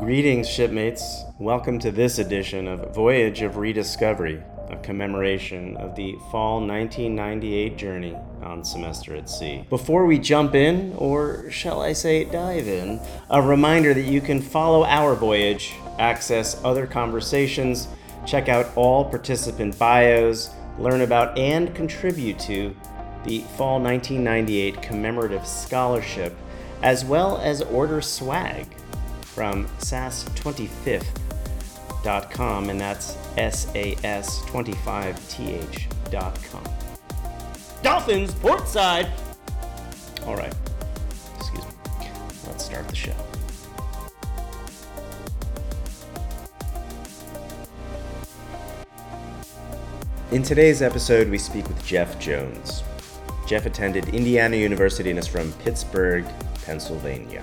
Greetings, shipmates. Welcome to this edition of Voyage of Rediscovery, a commemoration of the fall 1998 journey on Semester at Sea. Before we jump in, or shall I say dive in, a reminder that you can follow our voyage, access other conversations, check out all participant bios, learn about and contribute to the Fall 1998 Commemorative Scholarship, as well as order swag from sas25th.com, and that's S-A-S-25-T-H.com. Dolphins, portside! All right, excuse me. Let's start the show. In today's episode, we speak with Jeff Jones. Jeff attended Indiana University and is from Pittsburgh, Pennsylvania.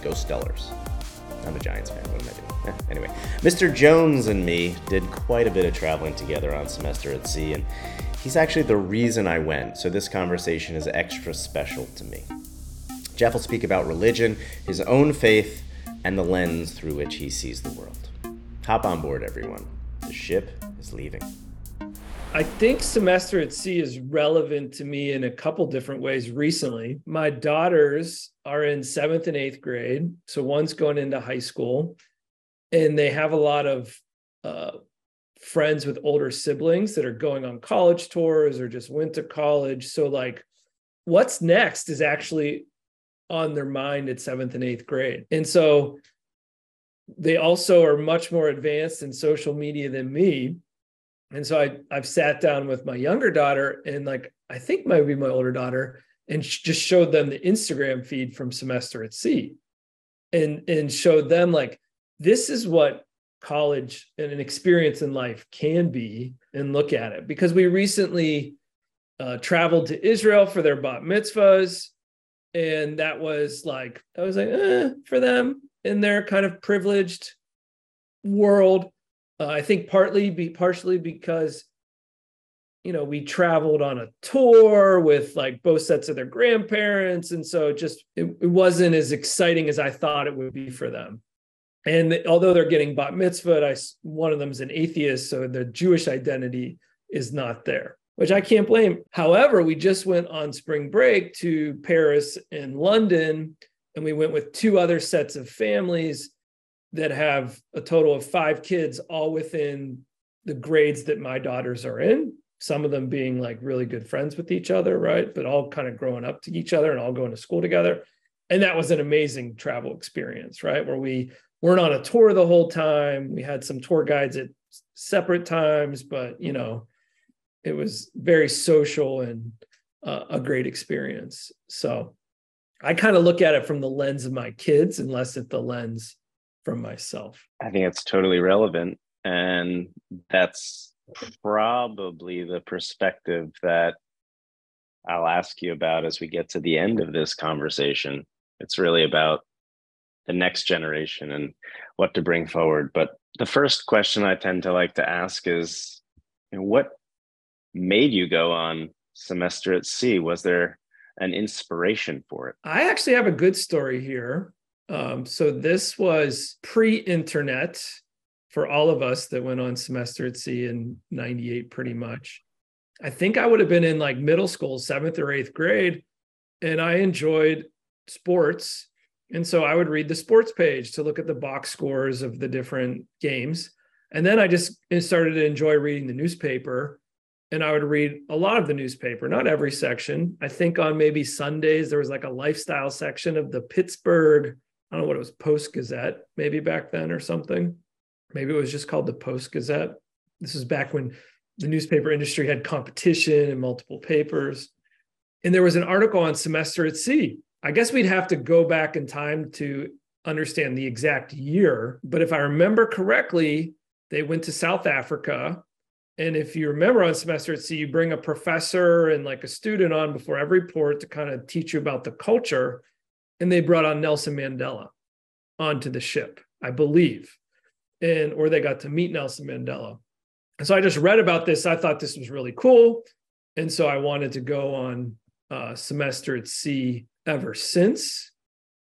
Go Steelers. I'm a Giants fan. What am I doing? Eh, anyway, Mr. Jones and me did quite a bit of traveling together on semester at sea, and he's actually the reason I went, so this conversation is extra special to me. Jeff will speak about religion, his own faith, and the lens through which he sees the world. Hop on board, everyone. The ship is leaving. I think semester at sea is relevant to me in a couple different ways recently. My daughters are in seventh and eighth grade. So one's going into high school, and they have a lot of uh, friends with older siblings that are going on college tours or just went to college. So, like, what's next is actually on their mind at seventh and eighth grade. And so they also are much more advanced in social media than me and so I I've sat down with my younger daughter and like I think maybe my older daughter and just showed them the Instagram feed from semester at sea and and showed them like this is what college and an experience in life can be and look at it. Because we recently uh, traveled to Israel for their bat mitzvahs and that was like I was like eh, for them in their kind of privileged world uh, I think partly be partially because you know we traveled on a tour with like both sets of their grandparents and so just it, it wasn't as exciting as I thought it would be for them. And although they're getting bat mitzvah, I one of them is an atheist, so their Jewish identity is not there, which I can't blame. However, we just went on spring break to Paris and London, and we went with two other sets of families that have a total of five kids, all within the grades that my daughters are in. Some of them being like really good friends with each other, right? But all kind of growing up to each other and all going to school together. And that was an amazing travel experience, right? Where we weren't on a tour the whole time. We had some tour guides at separate times, but you know, it was very social and uh, a great experience. So I kind of look at it from the lens of my kids and less at the lens from myself? I think it's totally relevant. And that's probably the perspective that I'll ask you about as we get to the end of this conversation. It's really about the next generation and what to bring forward. But the first question I tend to like to ask is you know, what made you go on semester at sea? Was there an inspiration for it? I actually have a good story here. Um, so this was pre-internet for all of us that went on semester at sea in 98 pretty much. I think I would have been in like middle school, seventh or eighth grade, and I enjoyed sports. And so I would read the sports page to look at the box scores of the different games. And then I just started to enjoy reading the newspaper. And I would read a lot of the newspaper, not every section. I think on maybe Sundays, there was like a lifestyle section of the Pittsburgh I don't know what it was, Post Gazette, maybe back then or something. Maybe it was just called the Post Gazette. This is back when the newspaper industry had competition and multiple papers. And there was an article on semester at sea. I guess we'd have to go back in time to understand the exact year. But if I remember correctly, they went to South Africa. And if you remember on semester at sea, you bring a professor and like a student on before every port to kind of teach you about the culture and they brought on Nelson Mandela onto the ship, I believe, and or they got to meet Nelson Mandela. And so I just read about this. I thought this was really cool, and so I wanted to go on uh, semester at sea ever since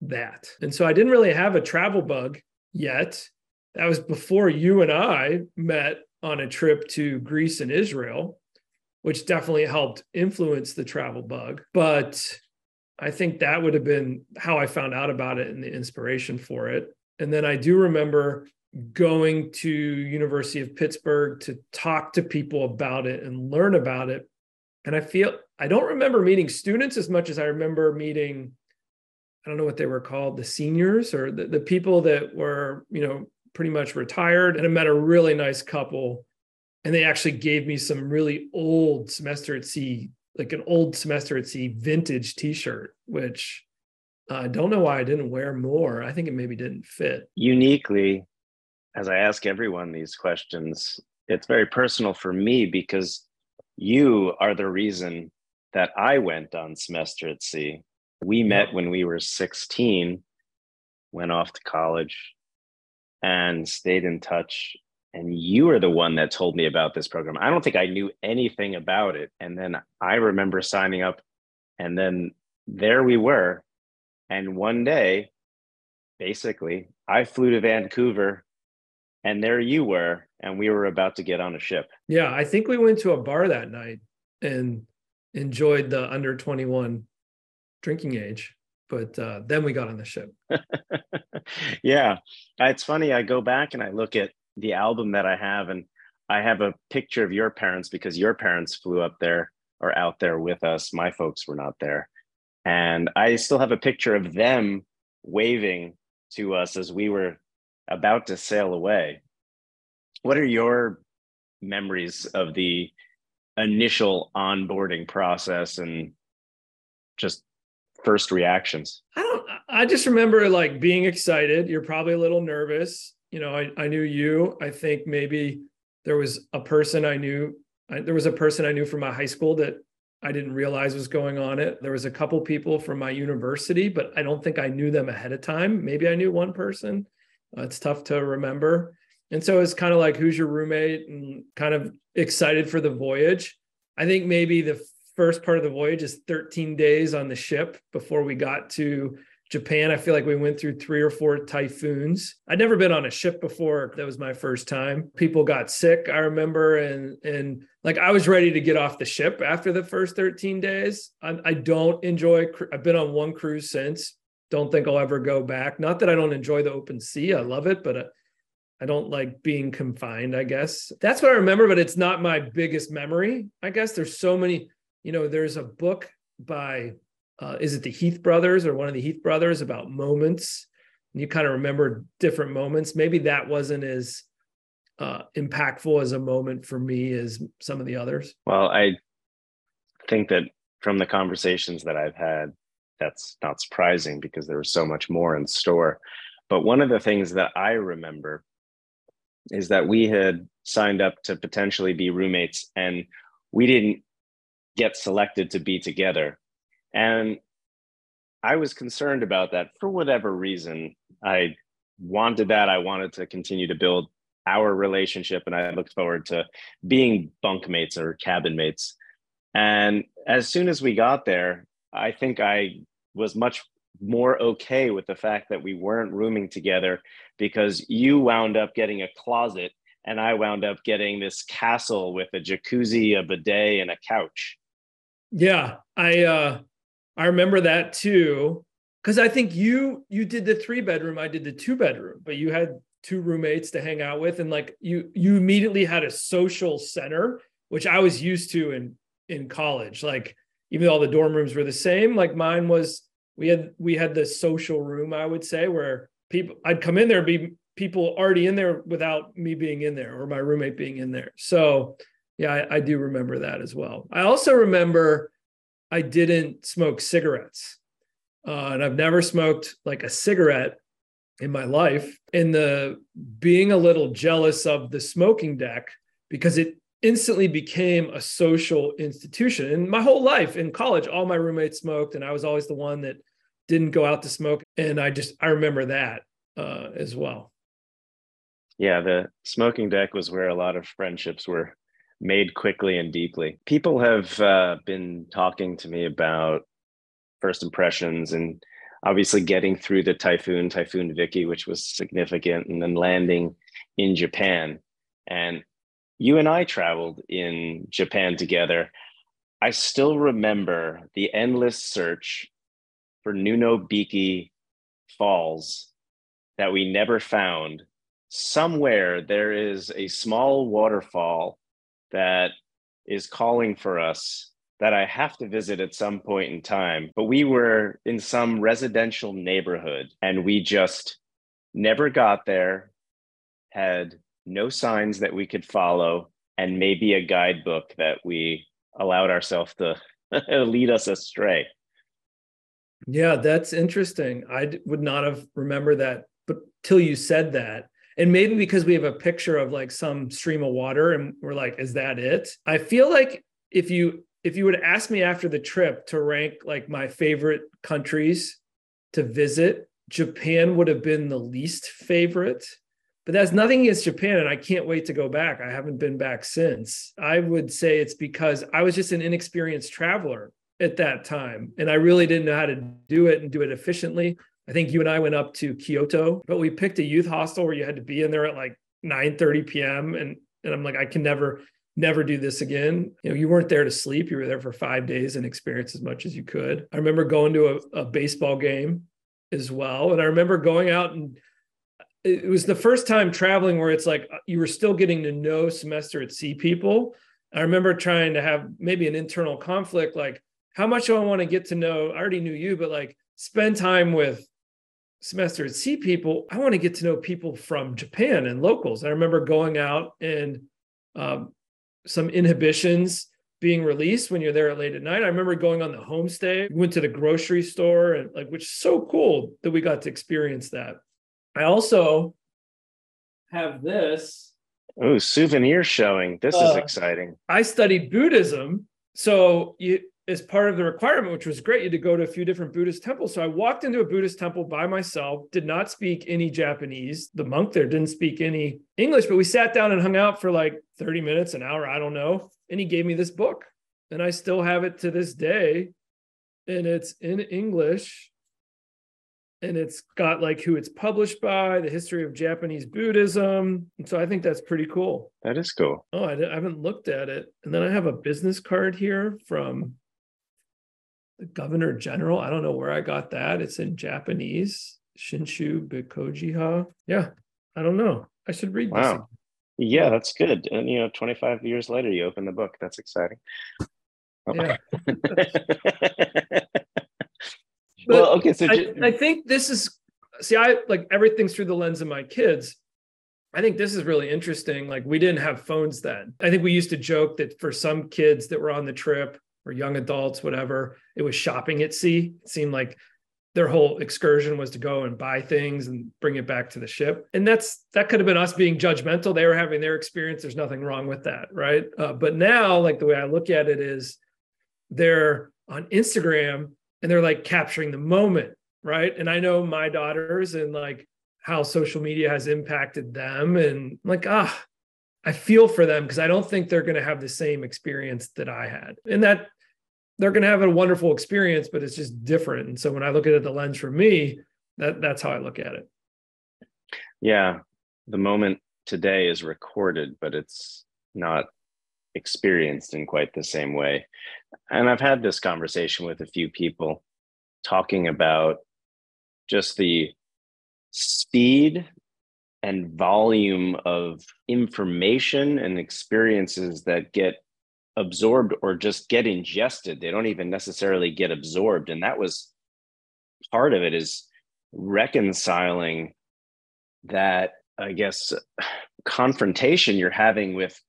that. And so I didn't really have a travel bug yet. That was before you and I met on a trip to Greece and Israel, which definitely helped influence the travel bug. But I think that would have been how I found out about it and the inspiration for it. And then I do remember going to University of Pittsburgh to talk to people about it and learn about it. And I feel I don't remember meeting students as much as I remember meeting I don't know what they were called, the seniors or the, the people that were, you know, pretty much retired. And I met a really nice couple. And they actually gave me some really old semester at sea, like an old semester at sea vintage t-shirt, which I uh, don't know why I didn't wear more. I think it maybe didn't fit. Uniquely, as I ask everyone these questions, it's very personal for me because you are the reason that I went on semester at sea we met when we were 16, went off to college, and stayed in touch. And you were the one that told me about this program. I don't think I knew anything about it. And then I remember signing up, and then there we were. And one day, basically, I flew to Vancouver, and there you were, and we were about to get on a ship. Yeah, I think we went to a bar that night and enjoyed the under 21 drinking age but uh, then we got on the ship yeah it's funny i go back and i look at the album that i have and i have a picture of your parents because your parents flew up there or out there with us my folks were not there and i still have a picture of them waving to us as we were about to sail away what are your memories of the initial onboarding process and just first reactions? I don't. I just remember like being excited. You're probably a little nervous. You know, I, I knew you. I think maybe there was a person I knew. I, there was a person I knew from my high school that I didn't realize was going on it. There was a couple people from my university, but I don't think I knew them ahead of time. Maybe I knew one person. Uh, it's tough to remember. And so it's kind of like, who's your roommate and kind of excited for the voyage. I think maybe the first part of the voyage is 13 days on the ship before we got to Japan. I feel like we went through three or four typhoons. I'd never been on a ship before. That was my first time. People got sick, I remember, and and like I was ready to get off the ship after the first 13 days. I, I don't enjoy. I've been on one cruise since. Don't think I'll ever go back. Not that I don't enjoy the open sea. I love it, but. Uh, I don't like being confined, I guess. That's what I remember, but it's not my biggest memory. I guess there's so many you know, there's a book by, uh, is it the Heath brothers or one of the Heath brothers about moments? And you kind of remember different moments. Maybe that wasn't as uh, impactful as a moment for me as some of the others. Well, I think that from the conversations that I've had, that's not surprising because there was so much more in store. But one of the things that I remember is that we had signed up to potentially be roommates and we didn't get selected to be together. And I was concerned about that for whatever reason. I wanted that. I wanted to continue to build our relationship, and I looked forward to being bunkmates or cabin mates. And as soon as we got there, I think I was much more okay with the fact that we weren't rooming together because you wound up getting a closet and I wound up getting this castle with a jacuzzi, a bidet, and a couch. Yeah, I uh I remember that too cuz I think you you did the 3 bedroom, I did the 2 bedroom, but you had two roommates to hang out with and like you you immediately had a social center which I was used to in in college. Like even though all the dorm rooms were the same, like mine was we had we had the social room I would say where people I'd come in there be people already in there without me being in there or my roommate being in there. So yeah, I, I do remember that as well. I also remember I didn't smoke cigarettes. Uh, and I've never smoked like a cigarette in my life. And the being a little jealous of the smoking deck because it instantly became a social institution. And my whole life in college, all my roommates smoked, and I was always the one that didn't go out to smoke. And I just I remember that uh, as well. Yeah, the smoking deck was where a lot of friendships were made quickly and deeply. People have uh, been talking to me about first impressions, and obviously getting through the typhoon, Typhoon Vicky, which was significant, and then landing in Japan. And you and I traveled in Japan together. I still remember the endless search for Nunobiki Falls that we never found. Somewhere there is a small waterfall that is calling for us that I have to visit at some point in time. But we were in some residential neighborhood and we just never got there, had no signs that we could follow, and maybe a guidebook that we allowed ourselves to lead us astray. Yeah, that's interesting. I would not have remembered that, but till you said that, and maybe because we have a picture of like some stream of water, and we're like, "Is that it?" I feel like if you if you would ask me after the trip to rank like my favorite countries to visit, Japan would have been the least favorite. But that's nothing against Japan, and I can't wait to go back. I haven't been back since. I would say it's because I was just an inexperienced traveler at that time, and I really didn't know how to do it and do it efficiently. I think you and I went up to Kyoto, but we picked a youth hostel where you had to be in there at like 9 30 p.m. And and I'm like, I can never never do this again. You know, you weren't there to sleep. You were there for five days and experience as much as you could. I remember going to a, a baseball game as well. And I remember going out and it was the first time traveling where it's like uh, you were still getting to know semester at sea people. I remember trying to have maybe an internal conflict like, how much do I want to get to know? I already knew you, but like spend time with semester at sea people. I want to get to know people from Japan and locals. I remember going out and um, some inhibitions being released when you're there late at night. I remember going on the homestay, we went to the grocery store and like which is so cool that we got to experience that. I also have this. Oh, souvenir showing. This uh, is exciting. I studied Buddhism. So you as part of the requirement, which was great, you had to go to a few different Buddhist temples. So I walked into a Buddhist temple by myself, did not speak any Japanese. The monk there didn't speak any English, but we sat down and hung out for like 30 minutes, an hour, I don't know. And he gave me this book. And I still have it to this day. And it's in English. And it's got like who it's published by, the history of Japanese Buddhism. And so I think that's pretty cool. That is cool. Oh, I, I haven't looked at it. And then I have a business card here from the governor general. I don't know where I got that. It's in Japanese. Shinshu Bikojiha. Yeah, I don't know. I should read wow. this. Yeah, that's good. And you know, 25 years later, you open the book. That's exciting. Yeah. well, okay. So I, I think this is see, I like everything's through the lens of my kids. I think this is really interesting. Like we didn't have phones then. I think we used to joke that for some kids that were on the trip, or young adults, whatever. It was shopping at sea. It seemed like their whole excursion was to go and buy things and bring it back to the ship. And that's that could have been us being judgmental. They were having their experience. There's nothing wrong with that, right? Uh, but now, like the way I look at it is, they're on Instagram and they're like capturing the moment, right? And I know my daughters and like how social media has impacted them, and like ah, I feel for them because I don't think they're going to have the same experience that I had. And that they're going to have a wonderful experience, but it's just different. And so when I look at it the lens for me, that that's how I look at it. Yeah. The moment today is recorded, but it's not experienced in quite the same way. And I've had this conversation with a few people talking about just the speed and volume of information and experiences that get absorbed or just get ingested. They don't even necessarily get absorbed. And that was part of it is reconciling that, I guess, confrontation you're having with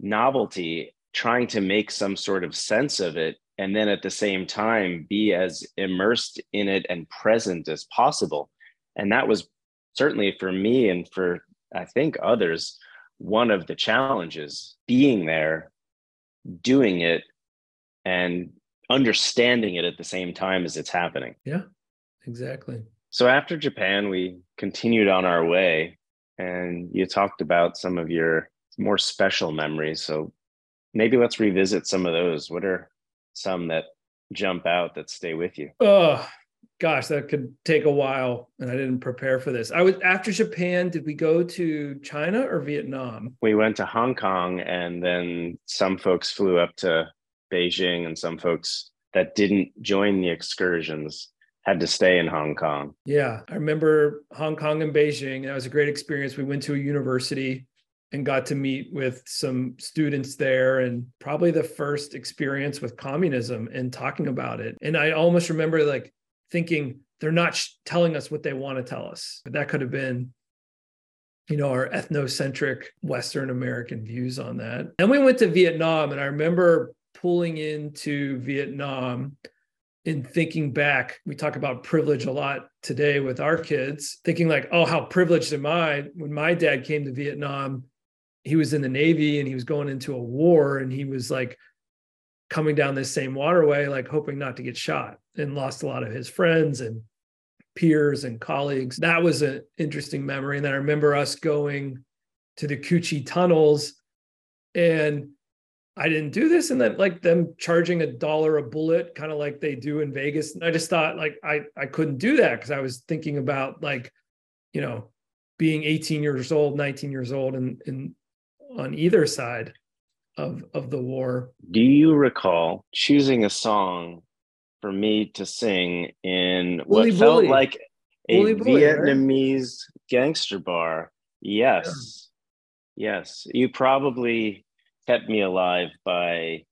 novelty, trying to make some sort of sense of it. And then at the same time, be as immersed in it and present as possible. And that was certainly for me and for I think others, one of the challenges being there, doing it, and understanding it at the same time as it's happening. Yeah, exactly. So after Japan, we continued on our way, and you talked about some of your more special memories. So maybe let's revisit some of those. What are some that jump out that stay with you? Oh, gosh, that could take a while, and I didn't prepare for this. I was after Japan. Did we go to China or Vietnam? We went to Hong Kong, and then some folks flew up to Beijing, and some folks that didn't join the excursions had to stay in Hong Kong. Yeah, I remember Hong Kong and Beijing. That was a great experience. We went to a university and got to meet with some students there and probably the first experience with communism and talking about it. And I almost remember like thinking they're not sh- telling us what they want to tell us. That could have been you know our ethnocentric western american views on that and we went to vietnam and i remember pulling into vietnam and thinking back, we talk about privilege a lot today with our kids, thinking like, oh, how privileged am I? When my dad came to Vietnam, he was in the Navy and he was going into a war and he was like coming down this same waterway, like hoping not to get shot and lost a lot of his friends and peers and colleagues. That was an interesting memory. And then I remember us going to the Cu Chi tunnels and I didn't do this. And then like them charging a dollar a bullet, kind of like they do in Vegas. And I just thought like I I couldn't do that because I was thinking about like, you know, being 18 years old, 19 years old and and on either side of of the war. Do you recall choosing a song for me to sing in what felt like a Vietnamese right? gangster bar? Yes. Yeah. Yes. You probably kept me alive by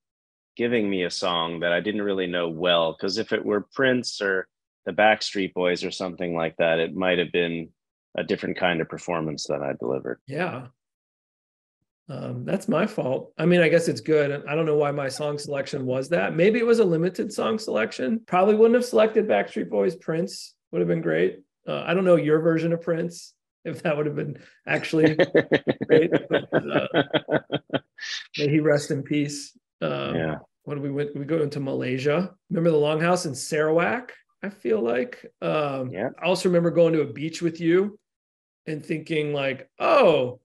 giving me a song that I didn't really know well. Because if it were Prince or the Backstreet Boys or something like that, it might have been a different kind of performance that I delivered. Yeah. Um, that's my fault. I mean, I guess it's good. I don't know why my song selection was that. Maybe it was a limited song selection. Probably wouldn't have selected Backstreet Boys. Prince would have been great. Uh, I don't know your version of Prince if that would have been actually great. But, uh, may he rest in peace. Um, yeah. When we went, we go into Malaysia. Remember the Longhouse in Sarawak? I feel like. Um, yeah. I also remember going to a beach with you and thinking like, oh,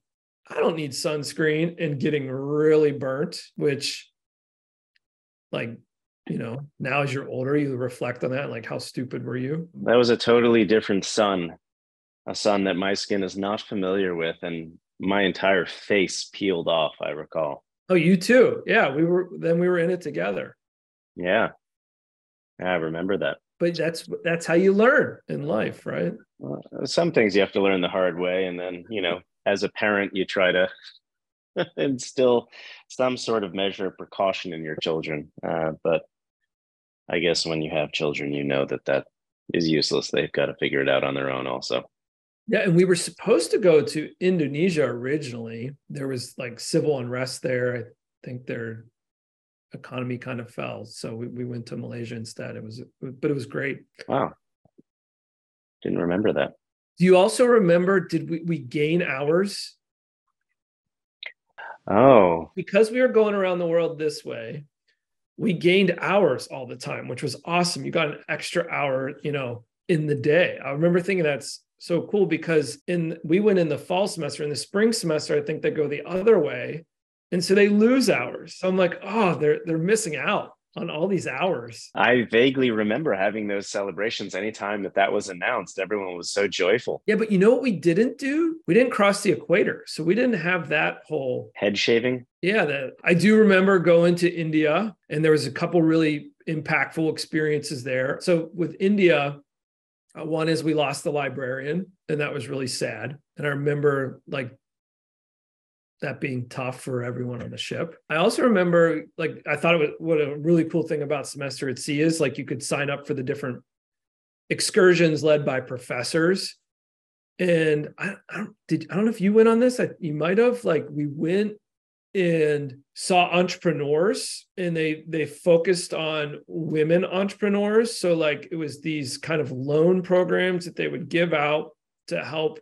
I don't need sunscreen and getting really burnt, which like you know now as you're older you reflect on that like how stupid were you? That was a totally different sun a sun that my skin is not familiar with and my entire face peeled off i recall. Oh you too. Yeah we were then we were in it together. Yeah i remember that. But that's that's how you learn in life right? Well, some things you have to learn the hard way and then you know as a parent you try to instill some sort of measure of precaution in your children uh, but i guess when you have children you know that that is useless they've got to figure it out on their own also yeah, and we were supposed to go to Indonesia originally. There was like civil unrest there. I think their economy kind of fell, so we, we went to Malaysia instead. It was, but it was great. Wow, didn't remember that. Do you also remember? Did we we gain hours? Oh, because we were going around the world this way, we gained hours all the time, which was awesome. You got an extra hour, you know, in the day. I remember thinking that's so cool because in we went in the fall semester in the spring semester i think they go the other way and so they lose hours so i'm like oh they're they're missing out on all these hours. I vaguely remember having those celebrations anytime that that was announced. Everyone was so joyful. Yeah but you know what we didn't do? We didn't cross the equator so we didn't have that whole head shaving? Yeah that i do remember going to india and there was a couple really impactful experiences there. So with india uh, one is we lost the librarian, and that was really sad. And I remember like that being tough for everyone on the ship. I also remember like I thought it was what a really cool thing about semester at sea is like you could sign up for the different excursions led by professors. And I, I don't did I don't know if you went on this. I, you might have like we went and saw entrepreneurs and they they focused on women entrepreneurs so like it was these kind of loan programs that they would give out to help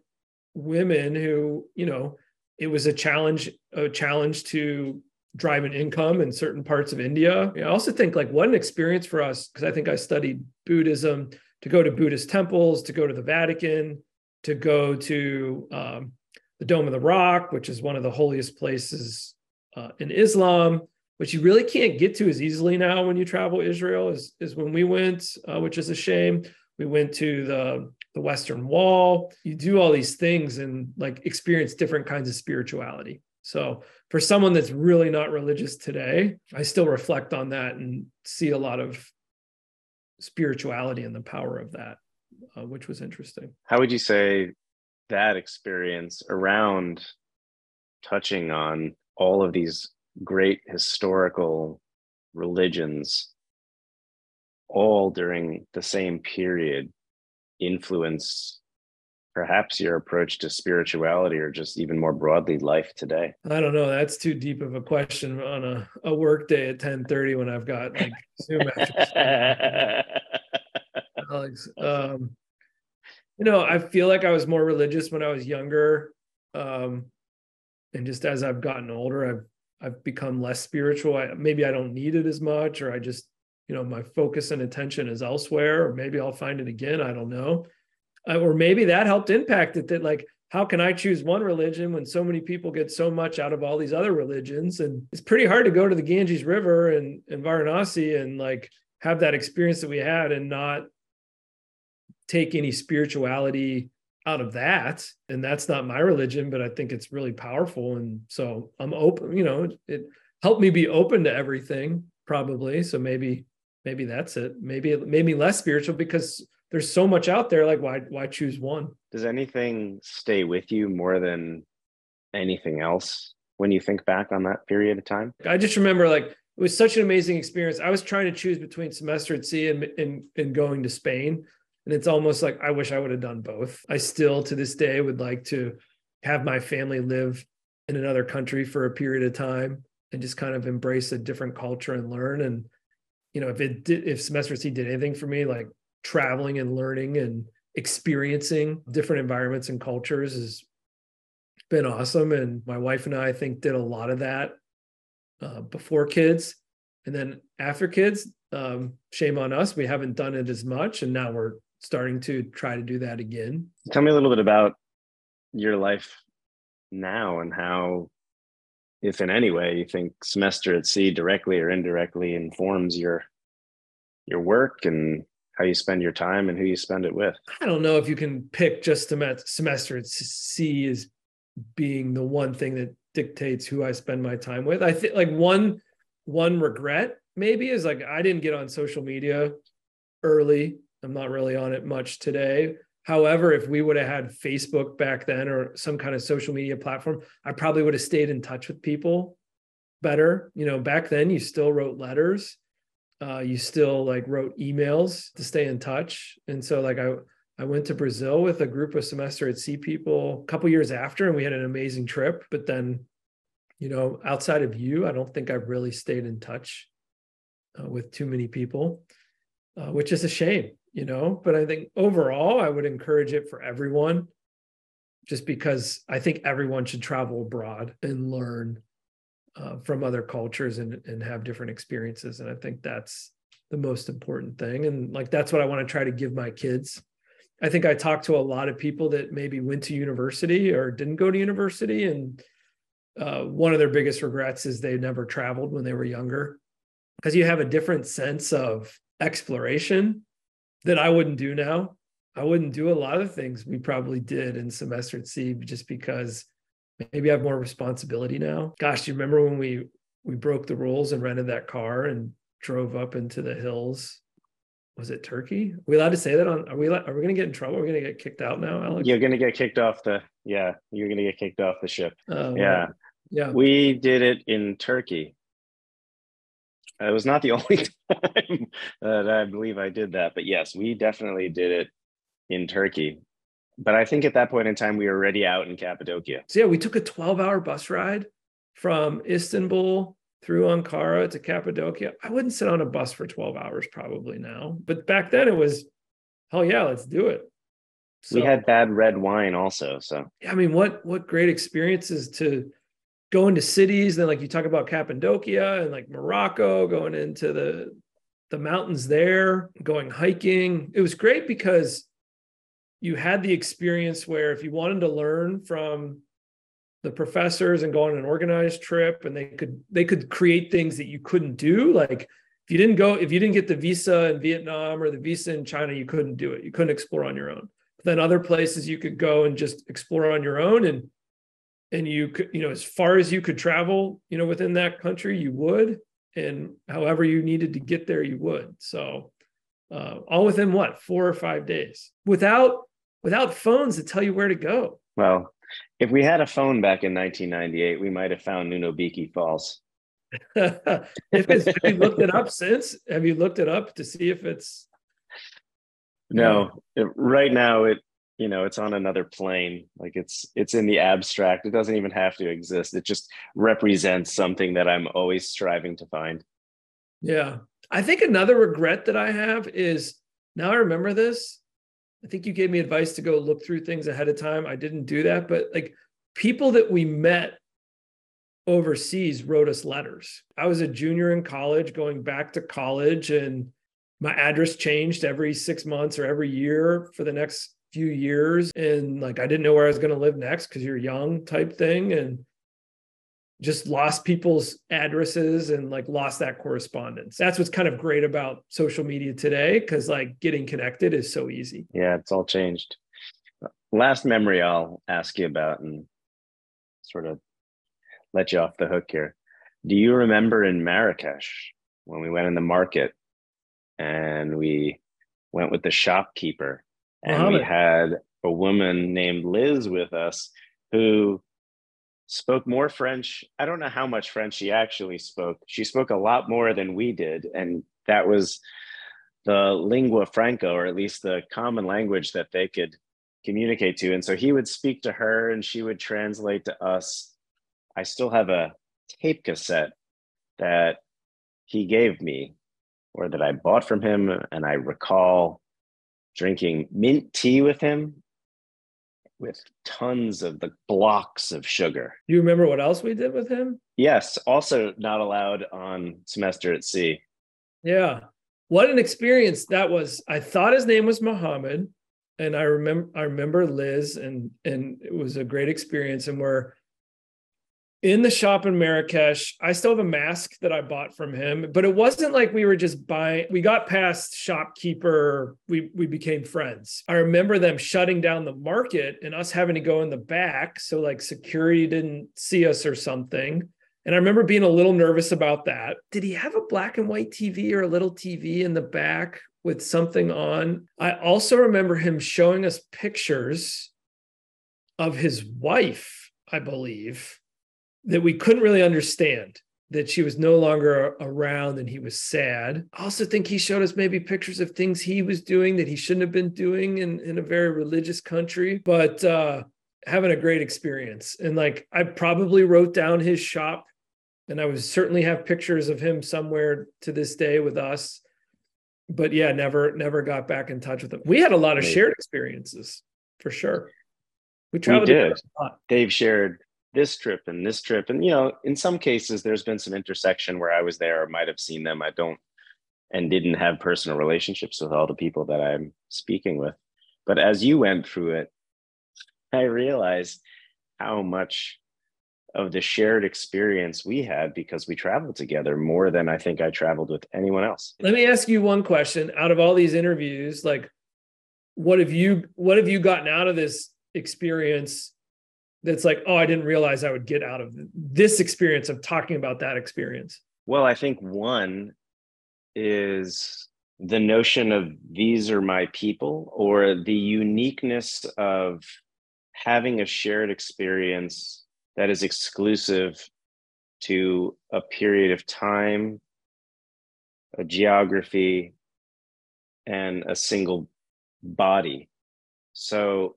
women who you know it was a challenge a challenge to drive an income in certain parts of india i also think like what an experience for us because i think i studied buddhism to go to buddhist temples to go to the vatican to go to um, the dome of the rock which is one of the holiest places uh, in Islam, which you really can't get to as easily now when you travel Israel, is, is when we went, uh, which is a shame. we went to the the Western Wall. You do all these things and like experience different kinds of spirituality. So for someone that's really not religious today, I still reflect on that and see a lot of spirituality and the power of that, uh, which was interesting. How would you say that experience around touching on all of these great historical religions all during the same period influence perhaps your approach to spirituality or just even more broadly life today? I don't know. That's too deep of a question on a, a work day at 10 30 when i've got like zoom alex um you know i feel like i was more religious when i was younger um and just as i've gotten older i've i've become less spiritual. I, maybe i don't need it as much or i just you know my focus and attention is elsewhere or maybe i'll find it again i don't know. Uh, or maybe that helped impact it that like how can i choose one religion when so many people get so much out of all these other religions? And it's pretty hard to go to the ganges river and, and varanasi and like have that experience that we had and not take any spirituality out of that. And that's not my religion but i think it's really powerful. And so i'm open you know it helped me be open to everything probably. So maybe maybe that's it. Maybe it made me less spiritual because there's so much out there. Like why why choose one? Does anything stay with you more than anything else when you think back on that period of time? I just remember like it was such an amazing experience. I was trying to choose between semester at sea and, and, and going to spain. And it's almost like i wish i would have done both. I still to this day would like to have my family live in another country for a period of time and just kind of embrace a different culture and learn. And you know if it did if semester c did anything for me like traveling and learning and experiencing different environments and cultures has been awesome. And my wife and i, I think did a lot of that uh, before kids. And then after kids um, shame on us. We haven't done it as much. And now we're starting to try to do that again. Tell me a little bit about your life now and how if in any way you think semester at sea directly or indirectly informs your your work and how you spend your time and who you spend it with. I don't know if you can pick just semester at sea as being the one thing that dictates who i spend my time with. I think like one one regret maybe is like i didn't get on social media early. I'm not really on it much today However, if we would have had Facebook back then or some kind of social media platform, I probably would have stayed in touch with people better. You know, back then you still wrote letters. Uh, you still like wrote emails to stay in touch. And so like I I went to Brazil with a group of semester at sea people a couple years after, and we had an amazing trip. But then, you know, outside of you, I don't think I've really stayed in touch uh, with too many people, uh, which is a shame you know but i think overall i would encourage it for everyone just because i think everyone should travel abroad and learn uh, from other cultures and, and have different experiences. And i think that's the most important thing. And like that's what i want to try to give my kids. I think i talked to a lot of people that maybe went to university or didn't go to university. And uh, one of their biggest regrets is they never traveled when they were younger because you have a different sense of exploration that I wouldn't do now. I wouldn't do a lot of things we probably did in semester at sea just because maybe I have more responsibility now. Gosh, do you remember when we we broke the rules and rented that car and drove up into the hills? Was it Turkey? Are we allowed to say that on? Are we? Are we going to get in trouble? Are we going to get kicked out now, Alex? You're going to get kicked off the. Yeah, you're going to get kicked off the ship. Uh, yeah, yeah. We did it in Turkey. It was not the only time that I believe I did that, but yes, we definitely did it in Turkey. But I think at that point in time, we were already out in Cappadocia. So yeah, we took a 12 hour bus ride from Istanbul through Ankara to Cappadocia. I wouldn't sit on a bus for 12 hours probably now, but back then it was, hell yeah, let's do it. So, we had bad red wine also. So yeah, I mean, what what great experiences to going to cities then like you talk about cappadocia and like morocco going into the the mountains there going hiking it was great because you had the experience where if you wanted to learn from the professors and go on an organized trip and they could they could create things that you couldn't do like if you didn't go, if you didn't get the visa in Vietnam or the visa in China, you couldn't do it. You couldn't explore on your own. But then other places you could go and just explore on your own and and you could, you know, as far as you could travel, you know, within that country, you would. And however you needed to get there, you would. So uh, all within what, four or five days without without phones to tell you where to go. Well, if we had a phone back in 1998, we might have found Nunobiki Falls. if it's, have you looked it up since? Have you looked it up to see if it's? No, it, right now it you know it's on another plane. Like it's it's in the abstract. It doesn't even have to exist. It just represents something that I'm always striving to find. Yeah, I think another regret that I have is now I remember this. I think you gave me advice to go look through things ahead of time. I didn't do that, but like people that we met overseas wrote us letters. I was a junior in college, going back to college, and my address changed every six months or every year for the next few years. And like I didn't know where I was going to live next because you're young type thing. And just lost people's addresses and like lost that correspondence. That's what's kind of great about social media today because like getting connected is so easy. Yeah, it's all changed. Last memory I'll ask you about and sort of let you off the hook here. Do you remember in Marrakesh when we went in the market and we went with the shopkeeper and Muhammad. we had a woman named Liz with us who spoke more French. I don't know how much French she actually spoke. She spoke a lot more than we did. And that was the lingua franca, or at least the common language that they could communicate to. And so he would speak to her and she would translate to us. I still have a tape cassette that he gave me or that I bought from him. And I recall drinking mint tea with him with tons of the blocks of sugar. You remember what else we did with him? Yes, also not allowed on semester at sea. Yeah. What an experience that was. I thought his name was Muhammad and I remember I remember Liz and and it was a great experience and we're in the shop in Marrakesh. I still have a mask that I bought from him, but it wasn't like we were just buying. We got past shopkeeper, we we became friends. I remember them shutting down the market and us having to go in the back so like security didn't see us or something. And I remember being a little nervous about that. Did he have a black and white TV or a little TV in the back with something on? I also remember him showing us pictures of his wife, I believe that we couldn't really understand that she was no longer around and he was sad. I also think he showed us maybe pictures of things he was doing that he shouldn't have been doing in, in a very religious country, but uh, having a great experience. And like I probably wrote down his shop and I would certainly have pictures of him somewhere to this day with us. But yeah, never, never got back in touch with him. We had a lot of shared experiences for sure. We traveled. We did. Dave shared this trip and this trip. And you know in some cases there's been some intersection where i was there or might have seen them. I don't and didn't have personal relationships with all the people that i'm speaking with. But as you went through it i realized how much of the shared experience we had because we traveled together more than i think i traveled with anyone else. Let me ask you one question. Out of all these interviews like what have you what have you gotten out of this experience that's like, oh, I didn't realize I would get out of this experience of talking about that experience? Well, I think one is the notion of these are my people or the uniqueness of having a shared experience that is exclusive to a period of time, a geography, and a single body. So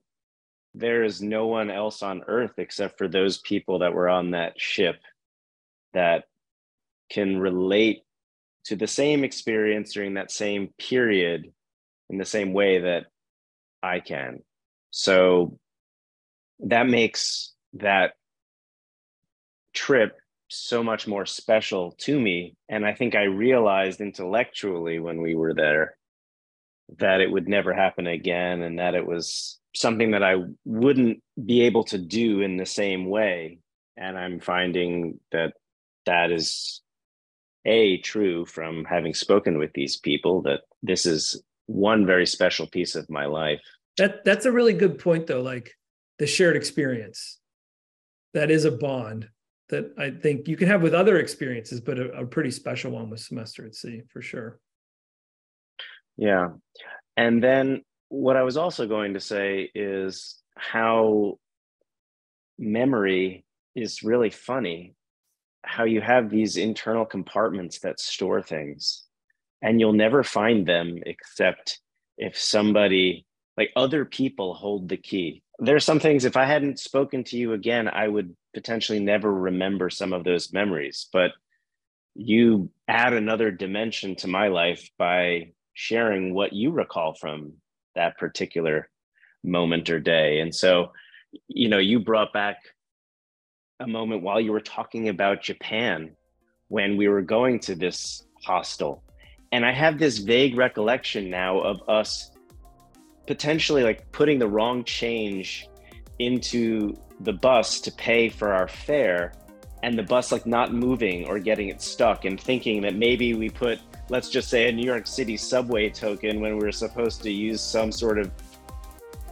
there is no one else on earth except for those people that were on that ship that can relate to the same experience during that same period in the same way that I can. So that makes that trip so much more special to me. And I think I realized intellectually when we were there that it would never happen again and that it was something that I wouldn't be able to do in the same way. And I'm finding that that is a true from having spoken with these people that this is one very special piece of my life. That that's a really good point though, like the shared experience. That is a bond that I think you can have with other experiences, but a, a pretty special one with semester at sea for sure. Yeah. And then what I was also going to say is how memory is really funny. How you have these internal compartments that store things, and you'll never find them except if somebody, like other people, hold the key. There's some things, if I hadn't spoken to you again, I would potentially never remember some of those memories. But you add another dimension to my life by sharing what you recall from that particular moment or day. And so, you know, you brought back a moment while you were talking about Japan when we were going to this hostel. And I have this vague recollection now of us potentially like putting the wrong change into the bus to pay for our fare and the bus like not moving or getting it stuck and thinking that maybe we put let's just say a New York City subway token when we were supposed to use some sort of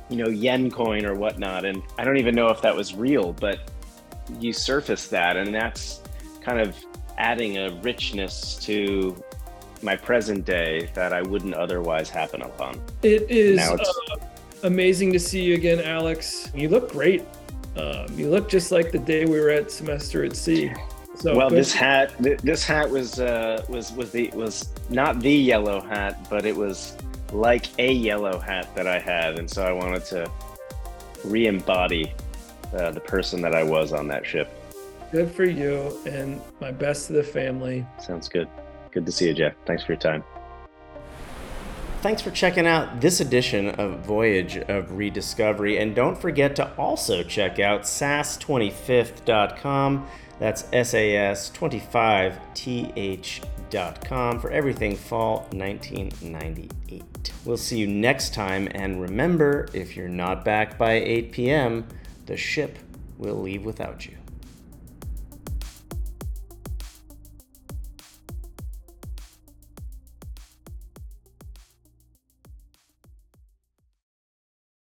you know yen coin or whatnot and I don't even know if that was real but you surface that and that's kind of adding a richness to my present day that I wouldn't otherwise happen upon. It is uh, amazing to see you again, Alex. You look great. Um, you look just like the day we were at semester at sea. So well, this hat, this hat was uh, was was the was not the yellow hat, but it was like a yellow hat that I had, and so I wanted to re-embody uh, the person that I was on that ship. Good for you, and my best to the family. Sounds good. Good to see you, Jeff. Thanks for your time. Thanks for checking out this edition of Voyage of Rediscovery, and don't forget to also check out sas25th.com. That's SAS25th.com for everything fall 1998. We'll see you next time, and remember if you're not back by 8 p.m., the ship will leave without you.